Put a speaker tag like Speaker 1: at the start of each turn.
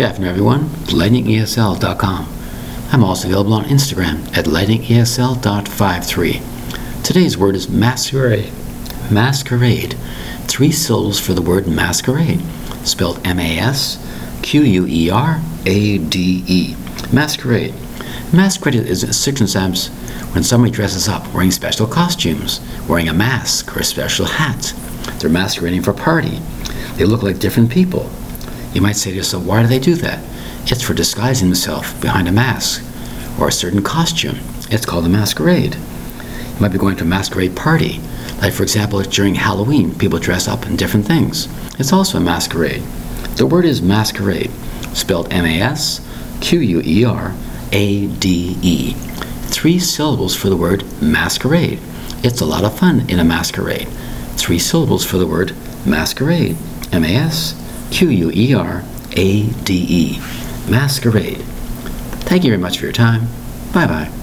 Speaker 1: Good afternoon, everyone. LightningESL.com. I'm also available on Instagram at lightningesl.53. Today's word is masquerade. Masquerade. Three syllables for the word masquerade, spelled M A S Q U E R A D E. Masquerade. Masquerade is a circumstance when somebody dresses up wearing special costumes, wearing a mask or a special hat. They're masquerading for a party. They look like different people. You might say to yourself, why do they do that? It's for disguising themselves behind a mask or a certain costume. It's called a masquerade. You might be going to a masquerade party. Like, for example, during Halloween, people dress up in different things. It's also a masquerade. The word is masquerade, spelled M A S Q U E R A D E. Three syllables for the word masquerade. It's a lot of fun in a masquerade. Three syllables for the word masquerade. M A S Q U E R A D E. Masquerade. Thank you very much for your time. Bye bye.